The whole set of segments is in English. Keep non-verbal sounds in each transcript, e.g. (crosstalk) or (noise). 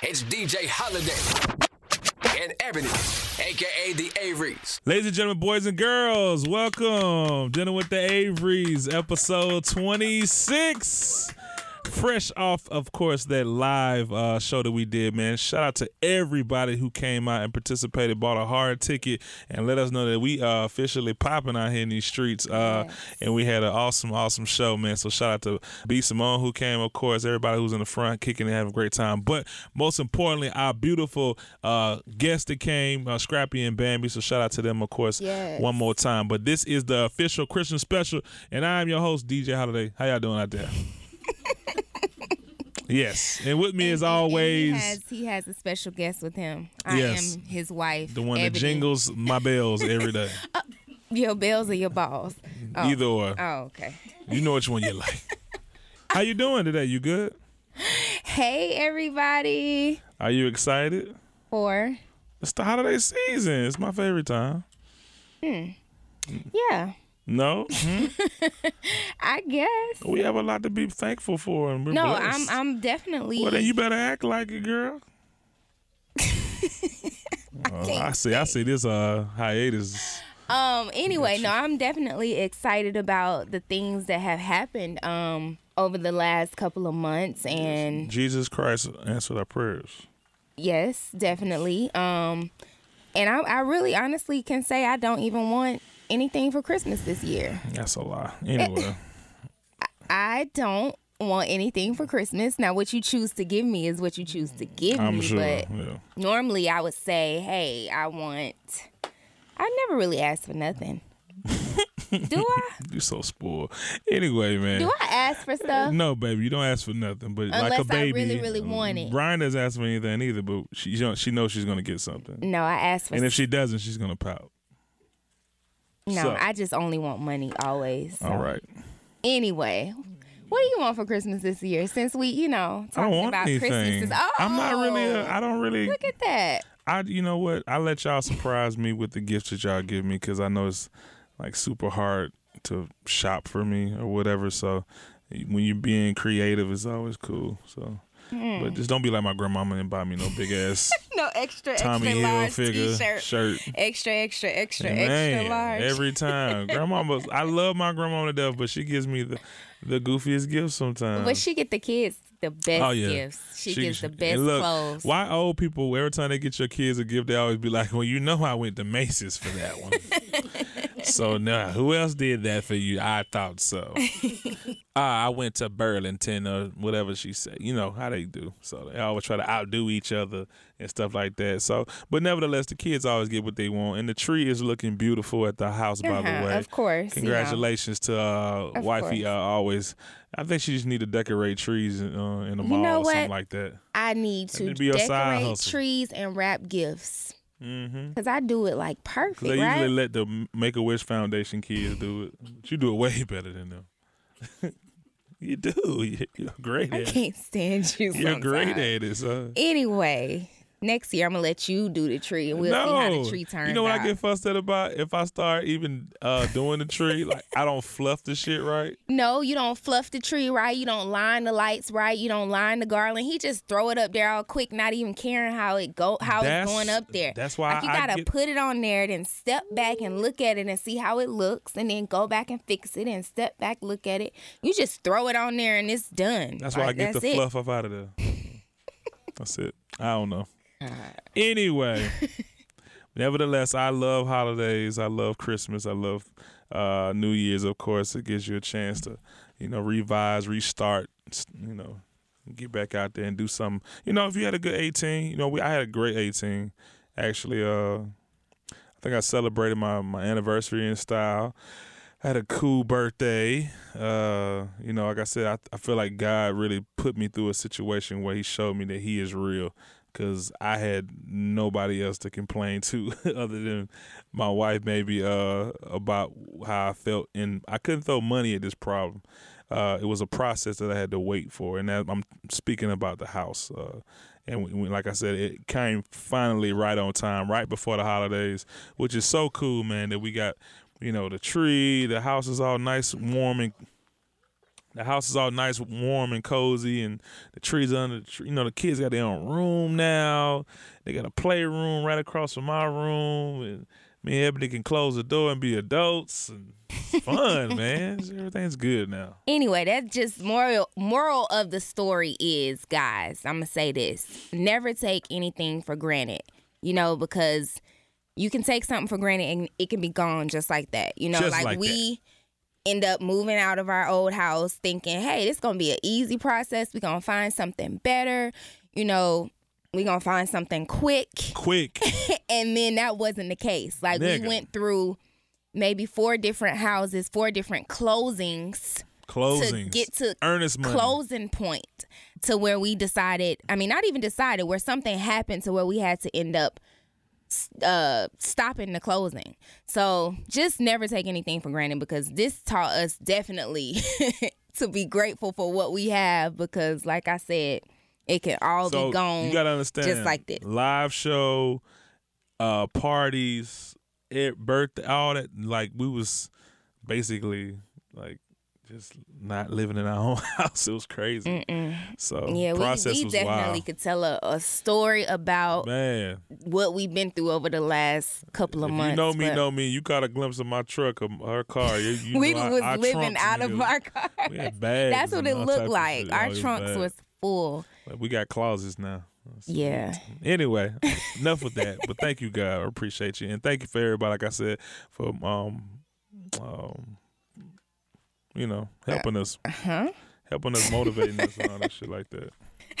It's DJ Holiday and Ebony, aka the Averys. Ladies and gentlemen, boys and girls, welcome. Dinner with the Averys, episode 26. Fresh off, of course, that live uh, show that we did, man. Shout out to everybody who came out and participated, bought a hard ticket, and let us know that we are officially popping out here in these streets. Uh, Yes. And we had an awesome, awesome show, man. So shout out to B. Simone who came, of course, everybody who's in the front kicking and having a great time. But most importantly, our beautiful uh, guests that came, uh, Scrappy and Bambi. So shout out to them, of course, Yes. one more time. But this is the official Christian special, and I am your host, DJ Holiday. How y'all doing out there? Yes, and with me as And- and always, he has, he has a special guest with him. I Yes. am his wife. the one that jingles my bells every day. (laughs) Uh, your bells or your balls? Oh. Either or, Oh, okay. you know which one you like. How you doing today? You good? Hey, everybody. Are you excited? For It's the holiday season. It's my favorite time. Hmm. yeah, No, Hmm? (laughs) I guess. we have a lot to be thankful for, and we're No, blessed. I'm I'm definitely. Well, then you better act like it, girl. (laughs) Oh, I see. I see this uh hiatus. Um. Anyway, no, I'm definitely excited about the things that have happened um over the last couple of months, and Jesus Christ answered our prayers. yes, definitely. Um, and I I really honestly can say I don't even want anything for Christmas this year. That's a lie. Anyway, (laughs) I don't want anything for Christmas. Now, what you choose to give me is what you choose to give I'm me. sure. But Yeah. normally, I would say, "Hey, I want." I never really ask for nothing. (laughs) Do I? You're so spoiled. Anyway, man. Do I ask for stuff? No, baby, you don't ask for nothing. But like Unless a I baby, really, really um, want it. Brian doesn't ask for anything either, but she she knows she's gonna get something. No, I ask for. And if she doesn't, she's gonna pout. No, so- I just only want money always. so. All right. Anyway, what do you want for Christmas this year? Since we, you know, talking about anything. Christmas. Is, oh, I'm not really. A, oh, I don't really. Look at that. I you know what? I let y'all surprise me with the gifts that y'all give me because I know it's like super hard to shop for me or whatever. So when you're being creative, it's always cool. So. Hmm. But just don't be like my grandmama and buy me no big ass (laughs) No extra, Tommy extra large Hilfiger t-shirt. shirt. Extra, extra, extra, Man, extra large. every time. (laughs) grandmama, I love my grandmama to death, but she gives me the, the goofiest gifts sometimes. But she get the kids the best Oh yeah, gifts. She, gives the best and look, clothes. Why old people every time they get your kids a gift, they always be like, "Well, you know, I went to Macy's for that one." (laughs) so now, who else did that for you? I thought so. (laughs) Ah, I went to Burlington or whatever she said. You know how they do. So they always try to outdo each other and stuff like that. So, but nevertheless, the kids always get what they want, and the tree is looking beautiful at the house. By Uh-huh, the way, of course. Congratulations to uh, wifey. Uh, always, I think she just need to decorate trees uh, in the You mall or something what? like that. I need to decorate trees and wrap gifts. Mm-hmm. Cause I do it like perfect, They right? usually let the Make a Wish Foundation kids do it. But you do it way (laughs) better than them. (laughs) you do. You- (laughs) You're great I at it. can't stand you. You're great sometimes. at it, son. Anyway, next year I'm gonna let you do the tree, and we'll see how the tree turns you know what out. I get fussed at about? If I start even uh, doing the tree, like I don't fluff the shit right. (laughs) No, you don't fluff the tree right. You don't line the lights right. You don't line the garland. He just throw it up there all quick, not even caring how it go, how That's- it's going up there. that's why like you I gotta get- put it on there, then step back and look at it and see how it looks, and then go back and fix it, and step back, look at it. You just throw it on there and it's done. That's why I get the that's it. fluff up out of there. (laughs) That's it. I don't know. (laughs) Anyway, (laughs) nevertheless, I love holidays. I love Christmas. I love uh, New Year's. Of course, it gives you a chance to, you know, revise, restart. You know, get back out there and do something. You know, if you had a good 18, you know, we I had a great 18. Actually, uh, I think I celebrated my my anniversary in style. I had a cool birthday. Uh, you know, like I said, I, I feel like God really put me through a situation where He showed me that He is real. Cause I had nobody else to complain to (laughs) other than my wife, maybe uh, about how I felt, and I couldn't throw money at this problem. Uh, it was a process that I had to wait for, and I'm speaking about the house. Uh, and we, we- like I said, it came finally right on time, right before the holidays, which is so cool, man. That we got, you know, the tree, the house is all nice, warm, and the house is all nice, warm, and cozy, and the trees are under the tree. You know, the kids got their own room now. They got a playroom right across from my room, and me and Ebony can close the door and be adults. And it's fun, (laughs) man. Everything's good now. Anyway, that's just moral moral of the story is, guys, I'm gonna say this. Never take anything for granted. You know, because you can take something for granted and it can be gone just like that. You know, Just like, like we end up moving out of our old house thinking, hey, this is gonna be an easy process. We're gonna find something better. You know, we're gonna find something quick. Quick. (laughs) and then that wasn't the case. Like Nigga. we went through maybe four different houses, four different closings Closings. to get to earnest money. closing point to where we decided i mean not even decided where something happened to where we had to end up uh stopping the closing so just never take anything for granted because this taught us definitely (laughs) to be grateful for what we have because like i said it can all so be gone you gotta understand. just like this Live show, uh, parties, it, birthday, all that. Like we was basically like just not living in our (laughs) own house. It was crazy. So yeah we, process we was definitely wild. could tell a, a story about Man, what we've been through over the last couple of if months you know me, know me. You caught a glimpse of my truck or her car. You, you (laughs) we our- was our living out of our car We had bags That's what it looked like. shit. Our Oh, trunks bad. was full. Like, we got closets now. Yeah. Anyway, enough with that. But thank you, God. I appreciate you, and thank you for everybody. Like I said, for um, um, you know, uh, helping us, Huh? helping us, motivating us, and all that shit like that.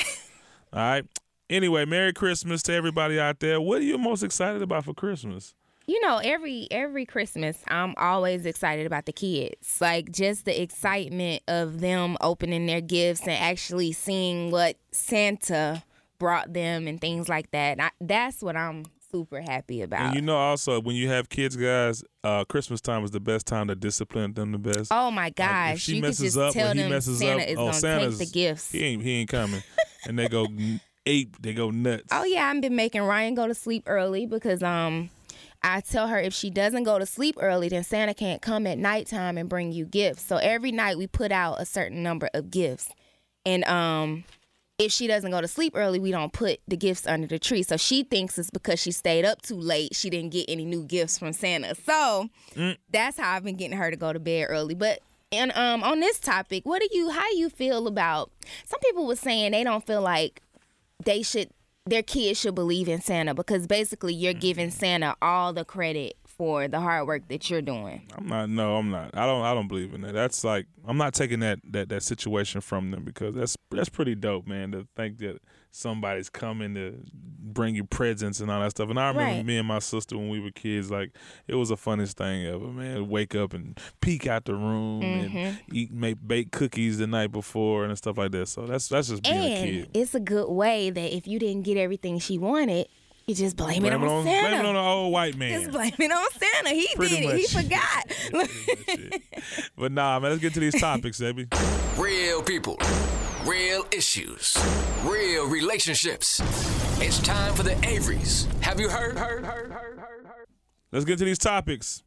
(laughs) All right. Anyway, Merry Christmas to everybody out there. What are you most excited about for Christmas? You know, every every Christmas, I'm always excited about the kids. Like just the excitement of them opening their gifts and actually seeing what Santa brought them and things like that. I, that's what I'm super happy about. And you know, also when you have kids, guys, uh, Christmas time is the best time to discipline them the best. oh my Like, gosh, if she you messes up tell or he messes Santa up, is oh, Santa's take the gifts. He ain't he ain't coming, (laughs) and they go ape. They go nuts. Oh yeah, I've been making Ryan go to sleep early because um I tell her if she doesn't go to sleep early, then Santa can't come at nighttime and bring you gifts. So every night we put out a certain number of gifts. And um if she doesn't go to sleep early, we don't put the gifts under the tree. So she thinks it's because she stayed up too late. She didn't get any new gifts from Santa. So that's how I've been getting her to go to bed early. But and um on this topic, what do you how do you feel about some people were saying they don't feel like they should their kids should believe in Santa because basically you're giving mm-hmm. Santa all the credit for the hard work that you're doing. I'm not. No, I'm not. I don't. I don't believe in that. That's like I'm not taking that that that situation from them because that's that's pretty dope, man. To think that somebody's coming to bring you presents and all that stuff. And I remember Right. me and my sister when we were kids, like it was the funnest thing ever, man. Wake up and peek out the room Mm-hmm. and eat, make bake cookies the night before and stuff like that. So that's that's just being a And kid. it's a good way that if you didn't get everything she wanted, you just blame, Blame it on, Santa. blame it on the old white man. just blame it on Santa. He Pretty did it. He forgot. (laughs) Pretty much it. but nah, man, let's get to these (laughs) topics, baby. Real people, real issues, real relationships. It's time for the Averys. Have you heard? Heard? Heard? Heard? Heard? Heard? Let's get to these topics.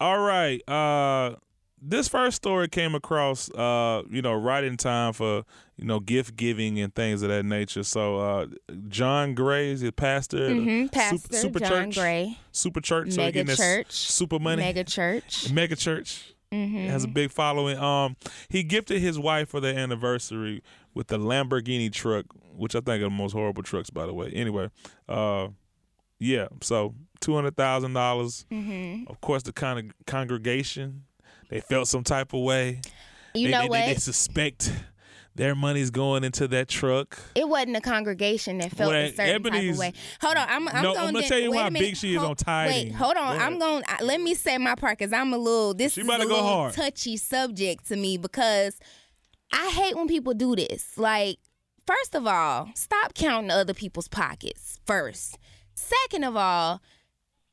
All right. Uh this first story came across uh, you know, right in time for, you know, gift giving and things of that nature. So uh John Gray is a pastor. Mhm, Pastor Super John Church. Gray. Super Church. so Mega church. Super money. Mega church. (laughs) Mega church. Mm-hmm. Has a big following. Um, he gifted his wife for their anniversary with the Lamborghini truck, which I think are the most horrible trucks, by the way. Anyway, uh, yeah. So two hundred thousand dollars. Mm-hmm. Of course, the kind of congregation they felt some type of way. You they, know they, what? They, they suspect their money's going into that truck. it wasn't a congregation that felt Well, a certain type of way. Hold on, I'm, I'm No, gonna de- tell you how big she is Hold- on tithing. Wait, hold on. Go I'm going. to Let me say my part because I'm a little. This She is a to go little hard. touchy subject to me because I hate when people do this. Like, first of all, stop counting other people's pockets. First, second of all.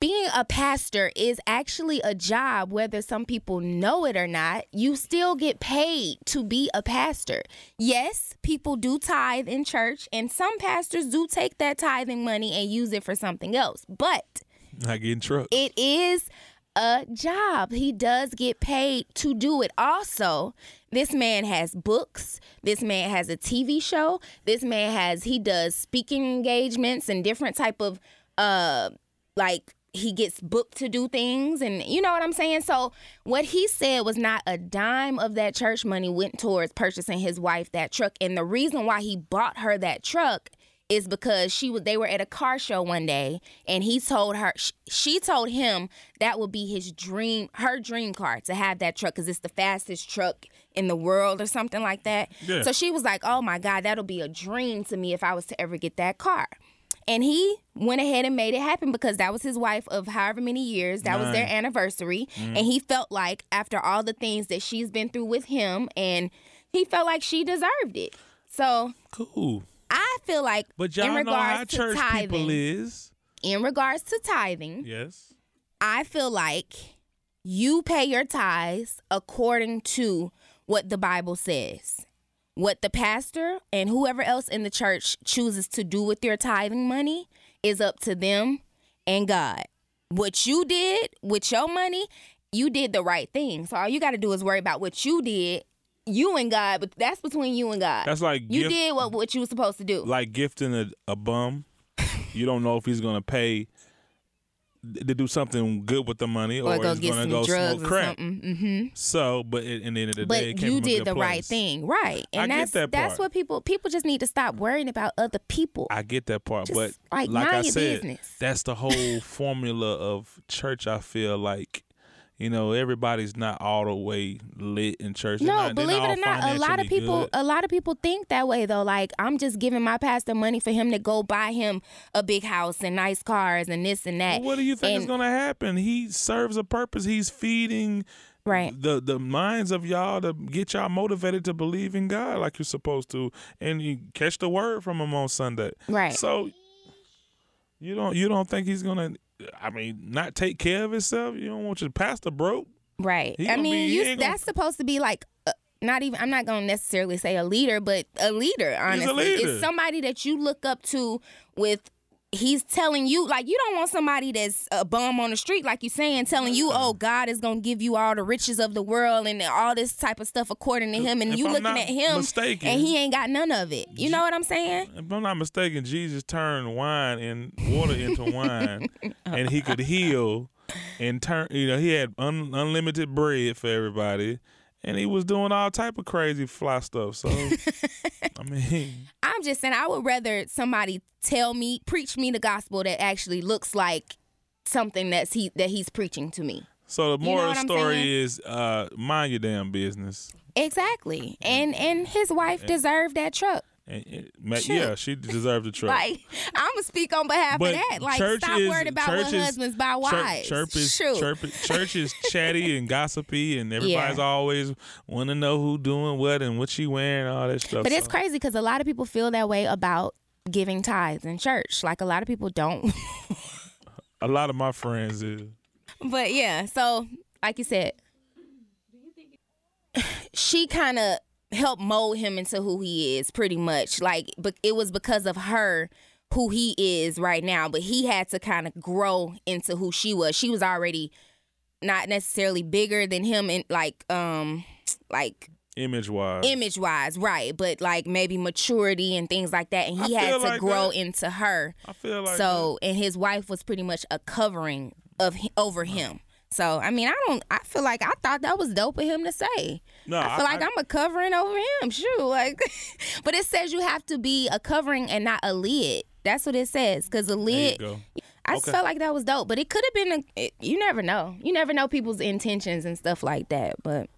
Being a pastor is actually a job, whether some people know it or not. You still get paid to be a pastor. Yes, people do tithe in church, and some pastors do take that tithing money and use it for something else. But Not getting truck. it is a job. He does get paid to do it. Also, this man has books. This man has a TV show. This man has he does speaking engagements and different type of uh like he gets booked to do things and you know what I'm saying? So what he said was not a dime of that church money went towards purchasing his wife that truck. And the reason why he bought her that truck is because she was they were at a car show one day and he told her she told him that would be his dream her dream car to have that truck because it's the fastest truck in the world or something like that Yeah. so she was like oh my god that'll be a dream to me if i was to ever get that car and he went ahead and made it happen because that was his wife of however many years that was their anniversary mm-hmm. and he felt like after all the things that she's been through with him and he felt like she deserved it so Cool. I feel like But y'all in know how regards to church tithing, people is. in regards to tithing, Yes. I feel like you pay your tithes according to what the Bible says. What the pastor and whoever else in the church chooses to do with their tithing money is up to them and God. What you did with your money, you did the right thing. So all you got to do is worry about what you did, you and God, but that's between you and God. That's like you gift- did what what you were supposed to do. like gifting a, a bum. You don't know if he's gonna pay to do something good with the money, or, or go get gonna some go drugs smoke or crack. something. hmm So, but at, at the end of the day, it But came you did the right thing, right? And I that's that that's what people people just need to stop worrying about other people. I get that part, Just, but like, like I said, business. that's the whole formula of church. I feel like, you know, everybody's not all the way lit in church. No, not- believe it or not, a lot of people good. a lot of people think that way though. Like I'm just giving my pastor money for him to go buy him a big house and nice cars and this and that. Well, what do you think is going to happen? He serves a purpose. He's feeding Right. the the minds of y'all to get y'all motivated to believe in God like you're supposed to, and you catch the word from him on Sunday. Right. So you don't you don't think he's gonna? I mean, not take care of himself. You don't want your pastor broke. Right. I mean, be- you ain't gonna- that's supposed to be like uh, not even I'm not going to necessarily say a leader, but a leader, honestly. leader. It's somebody that you look up to with he's telling you like you don't want somebody that's a bum on the street like you saying telling you oh god is gonna give you all the riches of the world and all this type of stuff according to him and If you I'm looking at him mistaken- and he ain't got none of it you know what i'm saying If I'm not mistaken, Jesus turned wine and water into (laughs) wine, and he could heal and turn. You know, he had un, unlimited bread for everybody, and he was doing all type of crazy fly stuff. So, (laughs) I mean, i'm just saying i would rather somebody tell me preach me the gospel that actually looks like something that's he that he's preaching to me so the moral what I'm story saying? is, uh, mind your damn business. exactly and and his wife deserved that truck And, and- ma- yeah, she deserved the (laughs) truck. Like I'm gonna speak on behalf But of that. Like church stop is- worried about church what is- husbands buy Church, wives. church is Shoot. church, church is chatty and gossipy, and everybody's always want to know who doing what and what she wearing, all that stuff. But it's crazy because a lot of people feel that way about giving tithes in church. Like a lot of people don't. (laughs) A lot of my friends is. but yeah, so like you said, (sighs) she kind of helped mold him into who he is, pretty much. Like, but it was because of her who he is right now. But he had to kind of grow into who she was. She was already not necessarily bigger than him, and like, um, like image wise. image wise, right? But like maybe maturity and things like that, and he I had to like grow that. into her. I feel like so, and his wife was pretty much a covering of over him. So, I mean, I don't. I feel like I thought that was dope of him to say. No, I feel I- like I- am a covering over him. Shoot, like, (laughs) but it says you have to be a covering and not a lid. That's what it says. Because a lid. I just Okay. felt like that was dope. But it could have been. A, it, you never know. You never know people's intentions and stuff like that. But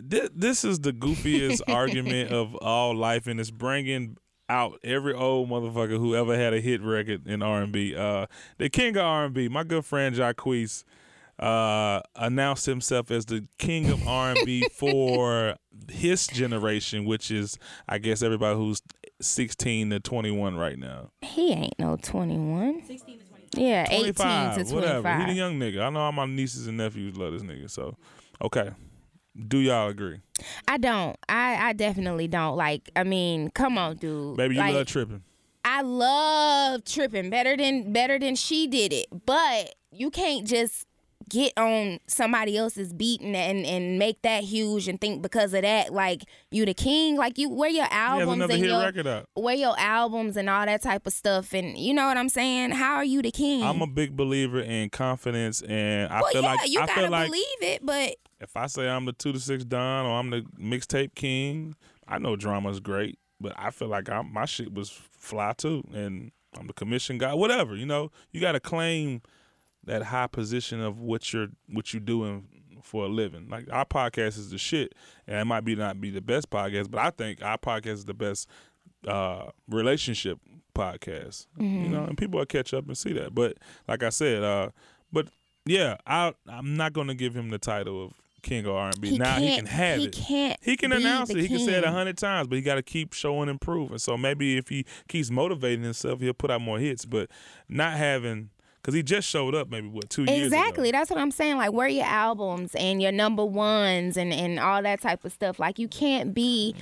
This, this is the goofiest (laughs) argument of all life, and it's bringing out every old motherfucker who ever had a hit record in R and B. Uh, the king of R and B, my good friend Jacquees, uh, announced himself as the king of R and B (laughs) for his generation, which is, I guess, everybody who's sixteen to twenty one right now. he ain't no 21. 16 to 25. Yeah, 18 to 25. whatever. He the young nigga. I know all my nieces and nephews love this nigga. So, okay. Do y'all agree? I don't. I, I definitely don't. Like, I mean, come on, dude. Baby, you like, love tripping. I love tripping better than better than she did it. But you can't just get on somebody else's beat and, and and make that huge and think because of that like you the king like you where your albums and your where your albums and all that type of stuff and you know what I'm saying? How are you the king? I'm a big believer in confidence, and I well feel yeah like you I gotta feel like believe it but if I say I'm the two to six Don or I'm the mixtape king, I know drama's great, but I feel like I'm, my shit was fly too, and I'm the commission guy. Whatever, you know, you got to claim that high position of what you're what you doing for a living. Like our podcast is the shit, and it might be not be the best podcast, but I think our podcast is the best uh, relationship podcast. You know, and people will catch up and see that. But like I said, uh, but yeah, I I'm not gonna give him the title of king of R&B. he now he can have he it. can't He can announce it. He can say it a hundred times, but he got to keep showing and proving. So maybe if he keeps motivating himself, he'll put out more hits. But not having, because he just showed up maybe what two years ago. Exactly. That's what I'm saying. Like, where are your albums and your number ones and, and all that type of stuff? Like, you can't be,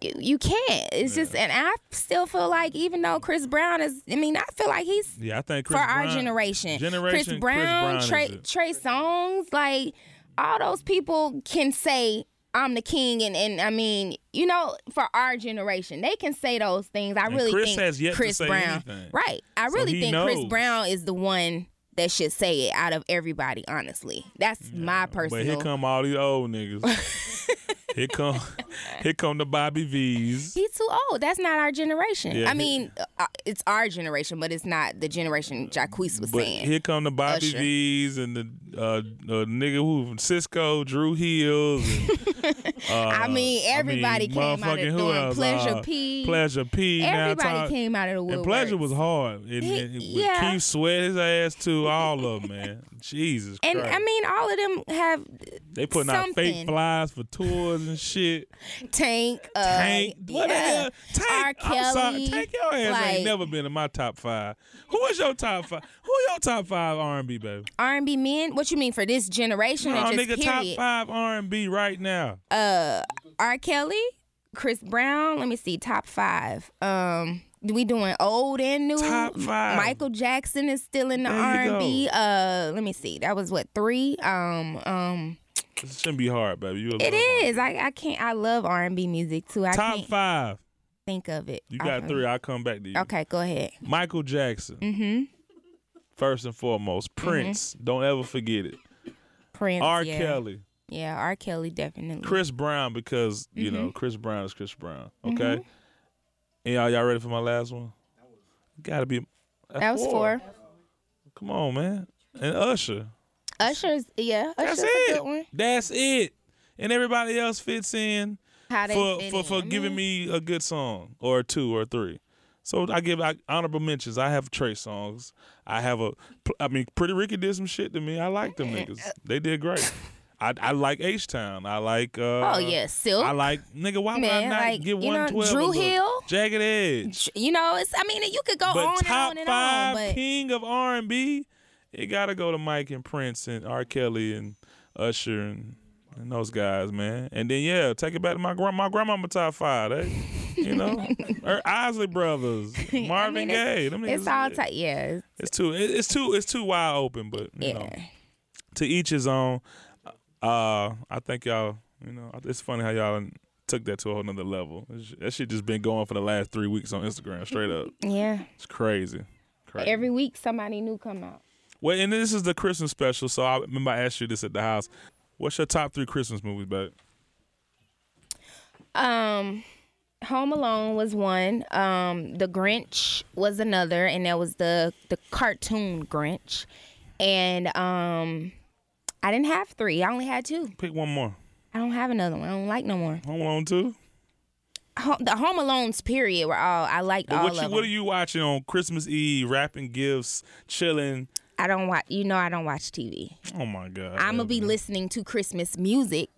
you, you can't. It's just, and I still feel like, even though Chris Brown is, I mean, I feel like he's Yeah, I think Chris for Brown, our generation. Generation Chris Brown, is Trey, it. Trey Songz, like, all those people can say, I'm the king, and, and I mean, you know, for our generation, they can say those things. I And really Chris think has yet to Chris Brown, anything. right? I really he think Chris. Brown is the one that should say it out of everybody. Honestly, that's my personal. But here come all these old niggas. (laughs) here come, (laughs) here come the Bobby V's. He's too old. That's not our generation. Yeah, I mean, uh, it's our generation, but it's not the generation Jacquees was But saying. here come the Bobby Usher. V's and the uh, uh, nigga who from Sisqó, Dru Hills. And, (laughs) uh, I mean, everybody came out of doing? Pleasure Uh, P. Pleasure P. Everybody talk- came out of the And woodwork. Pleasure was hard. And, He- and yeah. Keith Sweat his ass too. All of them, man. (laughs) Jesus And Christ. I mean, all of them have they putting out fake something. flies for tours and shit. (laughs) Tank, uh, Tank, what the yeah. hell? Tank, R. I'm sorry, Tank, your ass like- ain't never been in my top five. Who is your top five? Who your top five R&B, baby? R&B men. What you mean for this generation? No, nigga, top five R&B right now. Uh, R. Kelly, Chris Brown. Let me see, top five. Um, we doing old and new. Top five. Michael Jackson is still in the R and B. Uh, let me see. That was what three. Um, um, This shouldn't be hard, baby. You it is. I I can't. I love R and B music too. I Top five. think of it. You got I- three. I'll come back to you. Okay, go ahead. Michael Jackson. Mm-hmm. First and foremost. Prince. Don't ever forget it. Prince. R. yeah. Kelly. Yeah, R. Kelly definitely. Chris Brown because, you Mm-hmm. know, Chris Brown is Chris Brown. Okay? And y'all, y'all ready for my last one? Gotta be. that was four. Come on, man. And Usher. Usher's yeah. Usher's That's a it. good one. That's it. And everybody else fits in How they for fit for, in. for I giving mean, me a good song or two or three. So I give I, honorable mentions. I have Trey Songz. I have a. I mean, Pretty Ricky did some shit to me. I like them niggas. They did great. (laughs) I, I like H Town. I like. Uh, Oh yeah, Silk. I like nigga. Why would I Man, not like, give you know, one twelve? Dru? Hill? Jagged Edge. you know, it's. I mean, you could go But on top and on and five on, but king of R and B, it gotta go to Mike and Prince and R. Kelly and Usher and, and those guys, man. And then yeah, take it back to my grandma. My grandmama top five, eh? You know, (laughs) or Isley Brothers, Marvin mean, Gaye. Them it's niggas- all tight. Yeah, it's- It's too. it- It's too. It's too wide open. But you yeah. know, to each his own. Uh, I think y'all. You know, it's funny how y'all took that to a whole nother level. That shit just been going for the last three weeks on Instagram, straight up. (laughs) yeah. It's crazy. Crazy. Every week somebody new come out. Well, and this is the Christmas special, so I remember I asked you this at the house. What's your top three Christmas movies, babe? Um, Home Alone was one. Um, The Grinch was another, and that was the the cartoon Grinch. And um, I didn't have three. I only had two. Pick one more. I don't have another one. I don't like no more. Home Alone two. The Home Alone's period were all I liked But all what of them. what are you watching on Christmas Eve? Wrapping gifts, chilling. I don't watch. You know, I don't watch TV. Oh my god. I'm gonna be Evan. listening to Christmas music,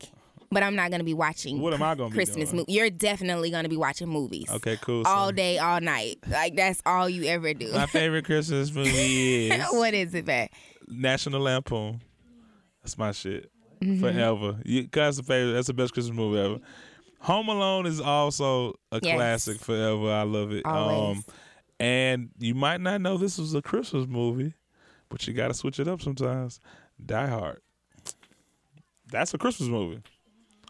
but I'm not gonna be watching. What am I gonna Christmas movie? You're definitely gonna be watching movies. Okay, cool. All so day, all night. Like that's all you ever do. My favorite Christmas movie (laughs) is what is it, man? National Lampoon. That's my shit. Mm-hmm. Forever. You, that's the favorite. That's the best Christmas movie ever. Home Alone is also a Yes. classic forever. I love it. Always. Um, and you might not know this was a Christmas movie, but you got to switch it up sometimes. Die Hard. That's a Christmas movie.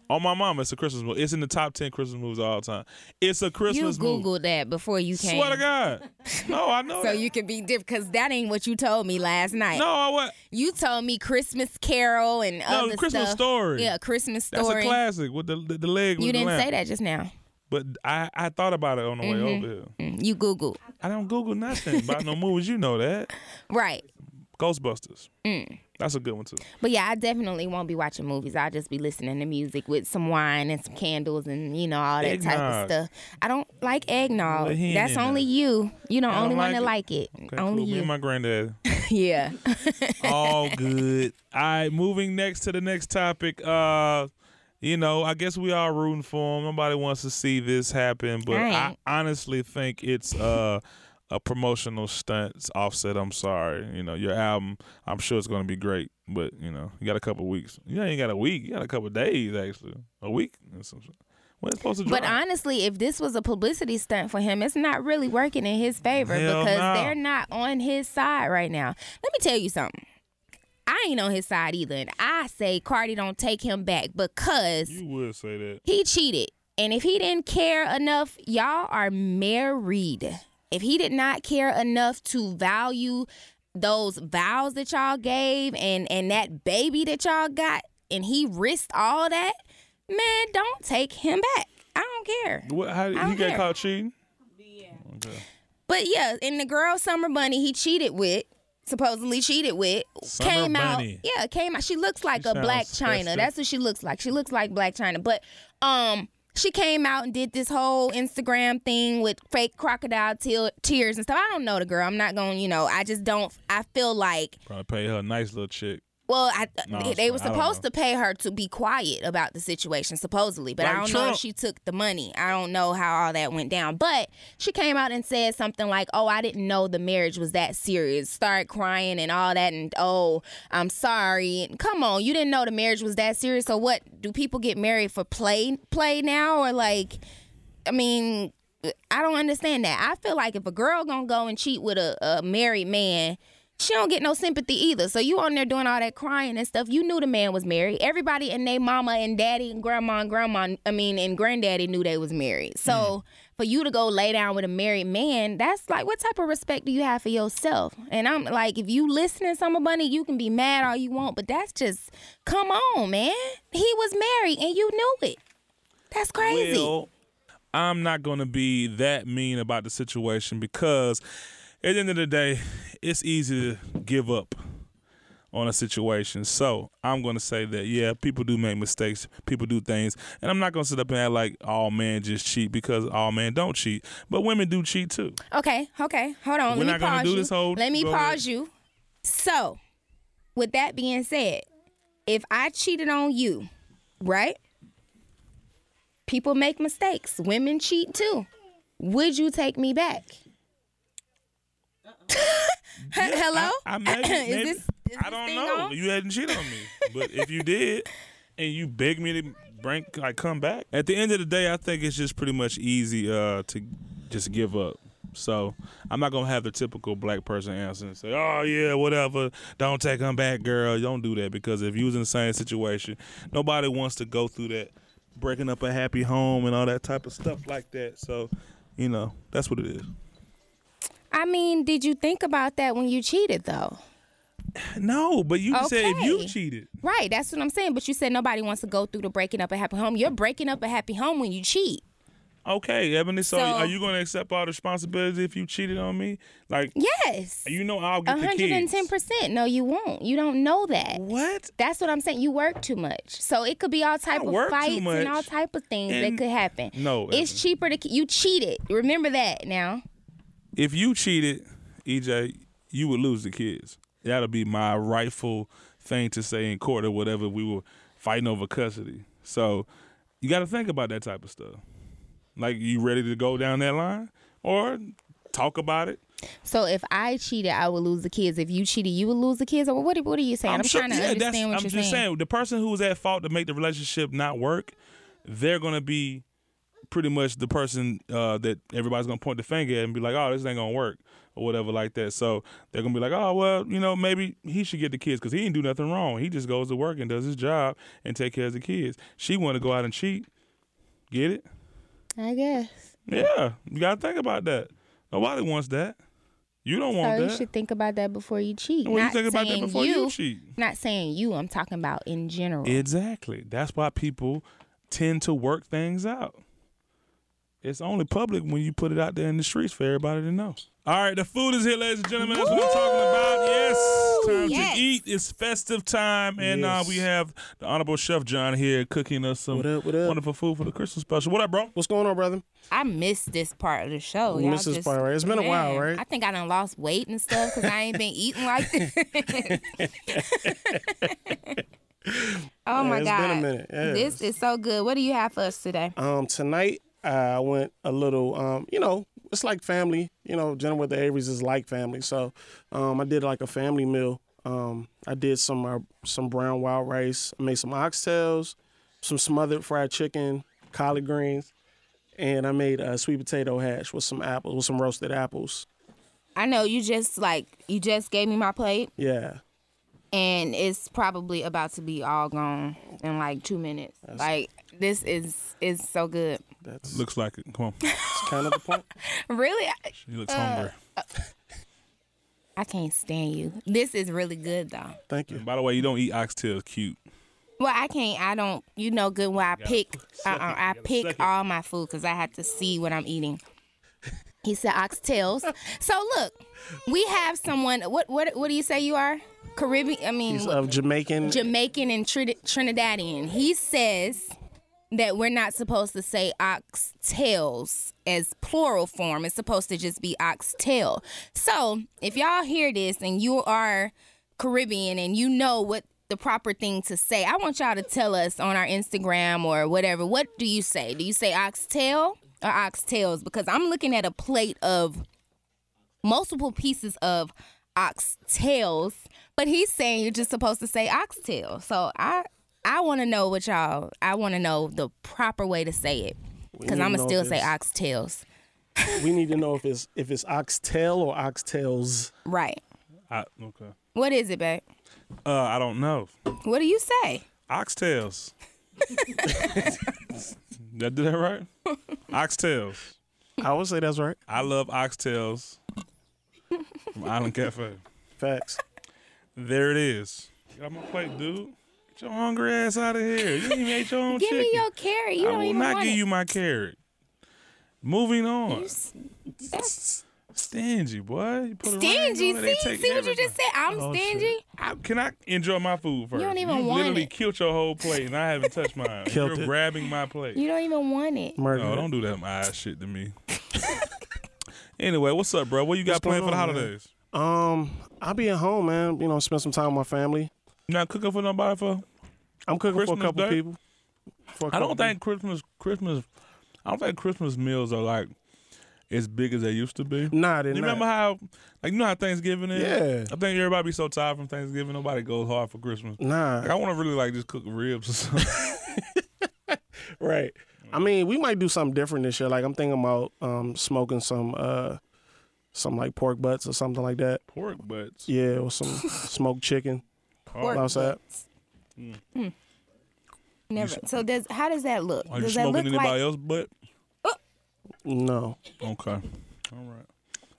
On my mom, it's a Christmas movie. It's in the top ten Christmas movies of all time. It's a Christmas movie. You Googled that before you came. Swear to God. (laughs) No, I know. So that. you can be different because that ain't what you told me last night. No, I what? You told me Christmas Carol and No, other Christmas stuff. Story. Yeah, Christmas Story. That's a classic with the the, the leg. You didn't say that just now. But I, I thought about it on the way Mm-hmm. over here. Mm, You Googled. I don't Google nothing about no movies. You know that. (laughs) Right. Ghostbusters. Mm. That's a good one too. But yeah, I definitely won't be watching movies. I'll just be listening to music with some wine and some candles and you know all that type of stuff. I don't like eggnog. Well, That's only there. you. You the only one like that it. like it. Okay, only cool. Me you. and my granddad. (laughs) yeah. (laughs) All good. All right, moving next to the next topic. Uh, you know, I guess we are rooting for him. Nobody wants to see this happen, but I I honestly think it's uh a promotional stunt. Offset, I'm sorry. You know, your album, I'm sure it's going to be great, but you know, you got a couple weeks. You ain't got a week. You got a couple days actually. A week. or some shit. When it's supposed to drop? But honestly, if this was a publicity stunt for him, it's not really working in his favor Hell because no. they're not on his side right now. Let me tell you something. I ain't on his side either, and I say Cardi don't take him back because you would say that. he cheated. And if he didn't care enough, y'all are married. If he did not care enough to value those vows that y'all gave and and that baby that y'all got, and he risked all that, man, don't take him back. I don't care. What? How don't he got caught cheating? Yeah. Okay. But yeah, and the girl Summer Bunny he cheated with, supposedly cheated with, Summer came Bunny. out. Yeah, came out. She looks like She a Blac Chyna. festive. That's what she looks like. She looks like Blac Chyna. But um, she came out and did this whole Instagram thing with fake crocodile te- tears and stuff. I don't know the girl. I'm not going. to You know, I just don't. I feel like Probably pay her a nice little chick. Well, I, No, they, were fine. I don't supposed to pay her to be quiet about the situation, supposedly. But I don't know if she took the money. I don't know how all that went down. But she came out and said something like, "Oh, I didn't know the marriage was that serious." Started crying and all that, and oh, I'm sorry. And come on, you didn't know the marriage was that serious. So what? Do people get married for play play now, or like? I mean, I don't understand that. I feel like if a girl gonna go and cheat with a, a married man, she don't get no sympathy either. So you on there doing all that crying and stuff. You knew the man was married. Everybody and they mama and daddy and grandma and grandma, I mean, and granddaddy knew they was married. So mm. for you to go lay down with a married man, that's like what type of respect do you have for yourself? And I'm like, if you listening, Summer Bunny, you can be mad all you want, but that's just come on, man. He was married and you knew it. That's crazy. Well, I'm not going to be that mean about the situation because at the end of the day, it's easy to give up on a situation. So I'm going to say that, yeah, people do make mistakes. People do things. And I'm not going to sit up and act like all men just cheat because all men don't cheat. But women do cheat too. Okay, okay. Hold on. We're Let me not gonna pause do you. this whole- Let me go ahead. pause you. So, with that being said, if I cheated on you, right? People make mistakes. Women cheat too. Would you take me back? Hello? I, I (coughs) maybe, Is this- is I don't know. on? You hadn't cheated on me, but if you did, and you begged me to bring like come back, at the end of the day, I think it's just pretty much easy uh, to just give up. So I'm not gonna have the typical black person answer and say, "Oh yeah, whatever. Don't take him back, girl. Don't do that." Because if you was in the same situation, nobody wants to go through that, breaking up a happy home and all that type of stuff like that. So, you know, that's what it is. I mean, did you think about that when you cheated though? No, but you said if you cheated. Right, that's what I'm saying. But you said nobody wants to go through the breaking up a happy home. You're breaking up a happy home when you cheat. Okay, Ebony. So, So- are you going to accept all the responsibility if you cheated on me? Like, Yes. you know, I'll get the hundred and kids. ten percent. No, you won't. You don't know that. What? That's what I'm saying. You work too much, so it could be all type I of fights and all type of things And- that could happen. No, it's Evan. cheaper to you cheated. Remember that now. If you cheated, EJ, you would lose the kids. That'll be my rightful thing to say in court or whatever. We were fighting over custody. So you got to think about that type of stuff. Like, you ready to go down that line or talk about it? So if I cheated, I would lose the kids. If you cheated, you would lose the kids. Or what? What are you saying? I'm, sure- trying to yeah, that's- understand what I'm you're just saying. saying the person who's at fault to make the relationship not work, they're gonna be pretty much the person uh, that everybody's gonna point the finger at and be like, "Oh, this ain't gonna work." Or whatever like that. So they're gonna be like, oh well, you know, maybe he should get the kids because he didn't do nothing wrong. He just goes to work and does his job and take care of the kids. She want to go out and cheat. Get it? I guess. Yeah, you gotta think about that. Nobody wants that. You don't want so that. you should think about that before you cheat. well, you Not think about that before you, cheat. Not saying you. I'm talking about in general. Exactly. That's why people tend to work things out. It's only public when you put it out there in the streets for everybody to know. All right, the food is here, ladies and gentlemen. That's what I'm talking about. Yes, time Yes. to eat. It's festive time, and uh, we have the Honorable Chef John here cooking us some What up, what up? wonderful food for the Christmas special. What up, bro? What's going on, brother? I missed this part of the show. You Y'all missed this just- part, right? It's been a while, right? I think I done lost weight and stuff because I ain't been eating like this. (laughs) (laughs) oh my it's god, been a minute, yeah. this is so good. What do you have for us today? Um, tonight I went a little. Um, you know, it's like family. You know, dinner with the Averys is like family. So, um, I did like a family meal. Um, I did some uh, some brown wild rice. I made some oxtails, some smothered fried chicken, collard greens, and I made a sweet potato hash with some apples, with some roasted apples. I know you just like you just gave me my plate, Yeah, and it's probably about to be all gone in like two minutes. like this is is so good. that's, Looks like it. Come on. It's kind of the point. (laughs) Really, I, She looks hungry. I can't stand you. This is really good though. Thank you. And by the way, you don't eat oxtails. Cute. Well, I can't. I don't. You know good when I pick. Uh, uh, I pick all my food because I have to see what I'm eating. (laughs) He said oxtails. so look, we have someone. What what what do you say you are? Caribbean. I mean, He's of Jamaican. Jamaican and Trin- Trinidadian. He says that we're not supposed to say oxtails as plural form. It's supposed to just be oxtail. So if y'all hear this and you are Caribbean and you know what the proper thing to say, I want y'all to tell us on our Instagram or whatever. What do you say? Do you say oxtail or oxtails? Because I'm looking at a plate of multiple pieces of oxtails, but he's saying you're just supposed to say oxtail. So I I want to know what y'all. I want to know the proper way to say it because I'm gonna still say oxtails. we need to know if it's if it's oxtail or oxtails. Right. I, okay. What is it, babe? Uh, I don't know. What do you say? Oxtails. (laughs) that Did I do that right? Oxtails. I would say that's right. I love oxtails from Island Cafe. Facts. There it is. Get on my plate, dude. Get your hungry ass out of here. You didn't even ate your own (laughs) Give chicken. me your carrot. You I don't will even not want give it. you my carrot. Moving on. That's Stingy, boy. You put stingy. on See, take see what you just said? I'm Oh, stingy. I, can I enjoy my food first? You don't even you want literally it. killed your whole plate, and I haven't touched mine. (laughs) Killed You're it. grabbing my plate. You don't even want it. Murder. No, don't do that my ass shit to me. (laughs) anyway, what's up, bro? What you got What's planned for the going on, man? holidays? Um, I'll be at home, man. You know, spend some time with my family. Not cooking for nobody for? I'm cooking for a couple Day? people. For I don't think Christmas Christmas. I don't think Christmas meals are like as big as they used to be. Nah, they're You not. remember how, like, you know how Thanksgiving is? Yeah. I think everybody be so tired from Thanksgiving, nobody goes hard for Christmas. Like, Nah, I want to really like just cook ribs or something. (laughs) (laughs) right. I mean, we might do something different this year. Like I'm thinking about um smoking some uh some like pork butts or something like that. Pork butts. Yeah, or some (laughs) smoked chicken Pork outside. butts. Mm. Never. So does how does that look? Are you does that smoking look anybody like? else butt? No, Okay. All right.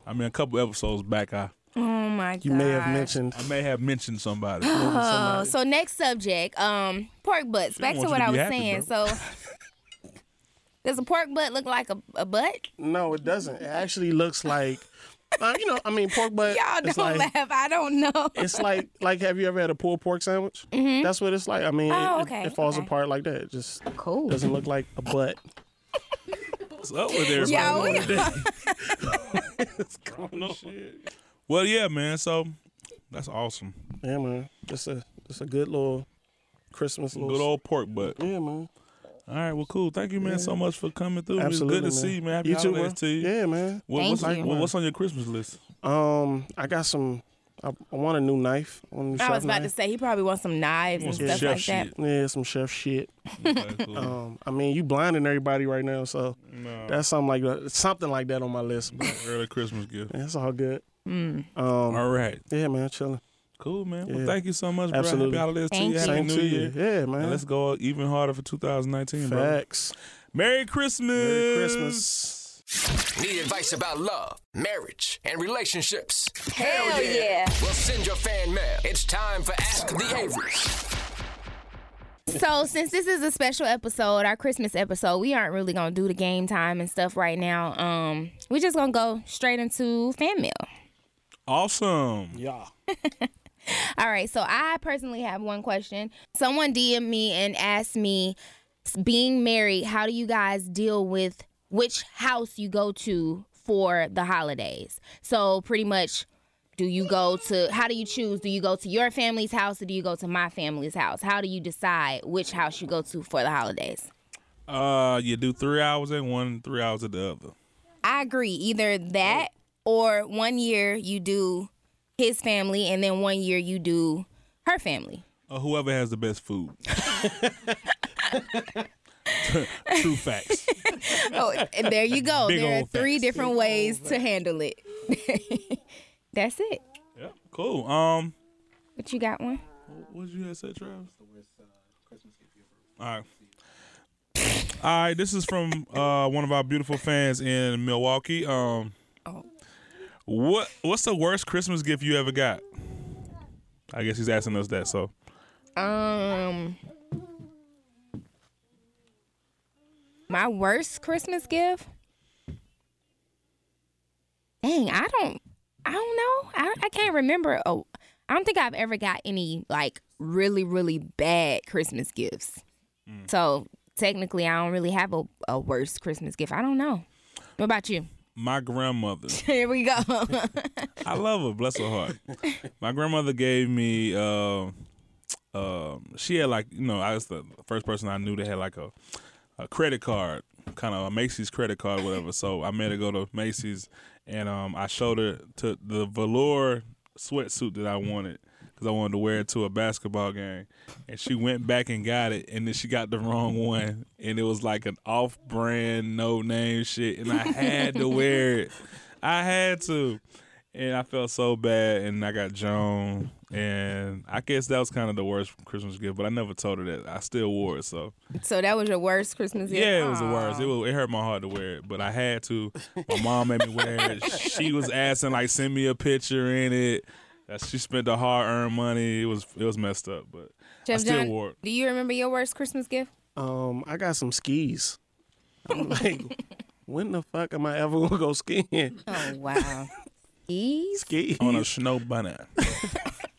I mean, a couple episodes back, I Oh my god. you may have mentioned. I may have mentioned somebody. (gasps) Oh, so next subject, um, pork butts. Back to what to I was happy, saying. So, does a pork butt look like a, a butt? No, it doesn't. It actually looks like, uh, you know, I mean, pork (laughs) butt. Y'all it's don't like, laugh. I don't know. It's like, like, have you ever had a pulled pork sandwich? That's what it's like. I mean, Oh, it- okay, it, falls okay. apart like that. It just Cool. doesn't look like a butt. What's up with everybody? Yeah, we- No. (laughs) Well, yeah, man. So that's awesome. Yeah, man. It's a, it's a good little Christmas little. Good old pork butt. Yeah, man. All right, well, cool. Thank you, man, so much for coming through. Absolutely. It's good to man. see you, man. Happy you too, holidays man. to you. Yeah, man. What, Thank what's, you. what- what's on your Christmas list? Um, I got some. I, I want a new knife. I, new I was about to say he probably wants some knives and some stuff chef like that. shit. Yeah, some chef shit. Okay, cool. (laughs) Um, I mean, you blinding everybody right now, so no, that's something like that, something like that on my list. Early Christmas gift. that's all good. Mm. Um, All right. yeah, man, chilling. Cool, man. Well, thank you so much, bro. Absolutely. Happy holidays Thank to you. Happy. Same New Year. Yeah, man. And let's go even harder for 2019, bro. Facts. Merry Christmas. Merry Christmas. Need advice about love, marriage, and relationships? Hell yeah. Well, send your fan mail. It's time for Ask the Averys. So since this is a special episode, our Christmas episode, we aren't really gonna do the game time and stuff right now. Um, we're just gonna go straight into fan mail. Awesome. Yeah. (laughs) (laughs) All right, so I personally have one question. Someone DM'd me and asked me, being married, how do you guys deal with which house you go to for the holidays? So pretty much, do you go to? How do you choose? Do you go to your family's house or do you go to my family's house? How do you decide which house you go to for the holidays? Uh, you do three hours at one, three hours at the other. I agree. Either that or one year you do his family and then one year you do her family. Or whoever has the best food. (laughs) True facts. (laughs) Oh, and there you go. Big there are three facts. different ways to handle it. (laughs) That's it. Yeah, cool. Um, But you got one? what did you have said, Travis? All right. All right, this is from uh, one of our beautiful fans in Milwaukee. Um, Oh. What what's the worst Christmas gift you ever got? I guess he's asking us that. So Um, my worst Christmas gift. Dang, I don't. I don't know. I, I can't remember. Oh, I don't think I've ever got any like really really bad Christmas gifts. So technically, I don't really have a, a worst Christmas gift. I don't know. What about you? My grandmother. (laughs) Here we go. (laughs) I love her, bless her heart. My grandmother gave me. Uh, um, she had like you know I was the first person I knew that had like a a credit card, kind of a Macy's credit card, whatever. So I made her go to Macy's, and um, I showed her to the velour sweatsuit that I wanted because I wanted to wear it to a basketball game, and she went back and got it, and then she got the wrong one, and it was like an off-brand, no-name shit, and I had to (laughs) wear it. I had to. And I felt so bad, and I got Joan, and I guess that was kind of the worst Christmas gift. But I never told her that. I still wore it, so so that was your worst Christmas gift? yeah, it was the worst. It was, it hurt my heart to wear it, but I had to. My mom made me wear it. She was asking like, send me a picture in it. That she spent the hard earned money. It was it was messed up, but I still John, wore it. Do you remember your worst Christmas gift? Um, I got some skis. I'm (laughs) like, when the fuck am I ever (laughs) gonna go skiing? Oh wow. (laughs) Skis? Skis. On a snow bunny.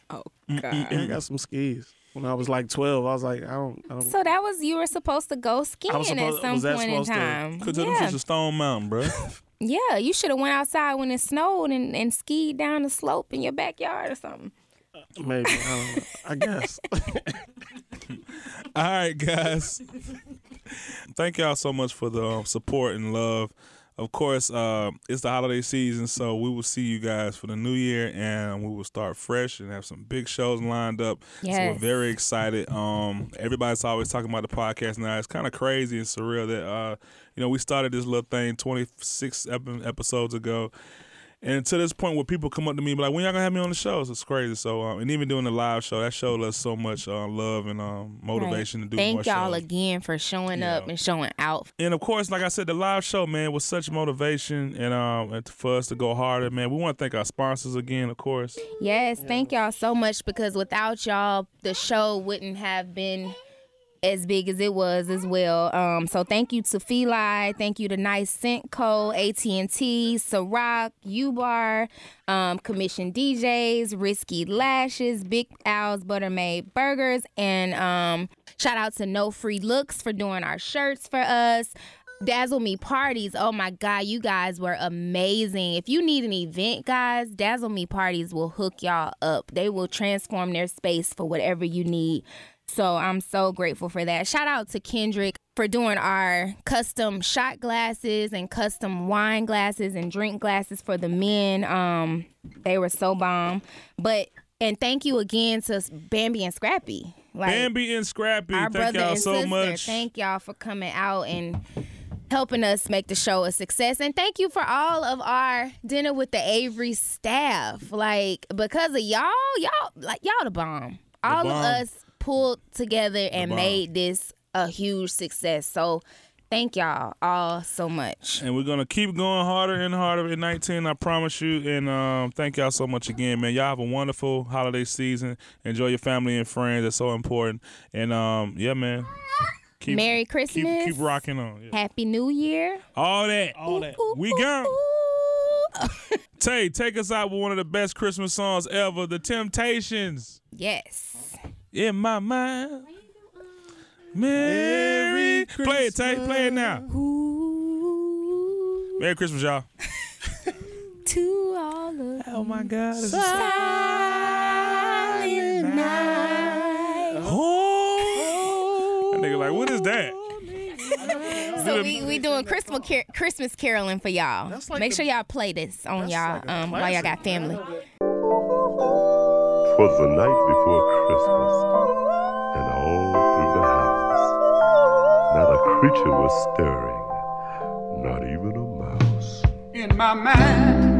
Oh Yeah, I got some skis. When I was like 12, I was like, I don't, I don't. So that was you were supposed to go skiing was supposed- at some was that point in supposed to- time. Could have yeah. to Stone Mountain, bro. Yeah, you should have went outside when it snowed and, and skied down the slope in your backyard or something. Maybe I don't know. I guess. (laughs) All right, guys. Thank y'all so much for the um, support and love. Of course, uh, it's the holiday season, so we will see you guys for the new year, and we will start fresh and have some big shows lined up. So we're very excited. Um, everybody's always talking about the podcast now. It's kind of crazy and surreal that uh, you know we started this little thing 26 episodes ago. And to this point where people come up to me and be like, when y'all gonna have me on the shows? It's crazy. So, um, and even doing the live show, that showed us so much uh, love and um, motivation Right. to do more Thank y'all shows. again for showing up and showing out. And of course, like I said, the live show, man, was such motivation and um and for us to go harder, man. We want to thank our sponsors again, of course. Yes, thank y'all so much because without y'all, the show wouldn't have been as big as it was as well. Um, so thank you to Feli, thank you to Nice Scent Co, AT and T, Ciroc, U-Bar, um, Commission DJs, Risky Lashes, Big Al's Buttermade Burgers, and um, shout out to No Free Looks for doing our shirts for us. Dazzle Me Parties. Oh my God, you guys were amazing. If you need an event, guys, Dazzle Me Parties will hook y'all up. They will transform their space for whatever you need. So I'm so grateful for that. Shout out to Kendrick. for doing our custom shot glasses and custom wine glasses and drink glasses for the men. Um, they were so bomb. But and thank you again to Bambi and Scrappy. Like Bambi and Scrappy, our thank brother y'all and so sister. much. Thank y'all for coming out and helping us make the show a success. And thank you for all of our dinner with the Avery staff. Like because of y'all, y'all like y'all the bomb. all bomb. of us pulled together and made this a huge success. So thank y'all all so much. And we're gonna keep going harder and harder in 19. I promise you. And um, thank y'all so much again, man. Y'all have a wonderful holiday season. Enjoy your family and friends. It's so important. And um, yeah, man. Keep, Merry Christmas. keep rocking on. Yeah. Happy New Year. All that. All that. Ooh, We ooh, gone. (laughs) Tay, take us out with one of the best Christmas songs ever, The Temptations. yes. In my mind. Merry Play it, Tay. Play it now. Ooh, Merry Christmas, y'all. (laughs) to all of Oh my God. It's silent night. Oh. That nigga like, what is that? (laughs) So we, we doing Christmas car- Christmas caroling for y'all. Like Make the- sure y'all play this on y'all like um while y'all got classic. family. Twas the night before Christmas, and all through the house, not a creature was stirring, not even a mouse. in my mind.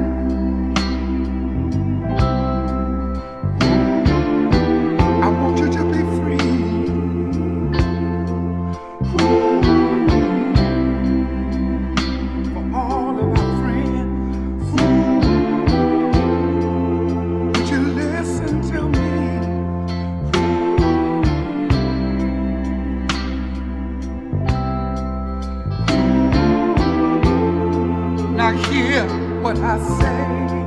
I hear what I say.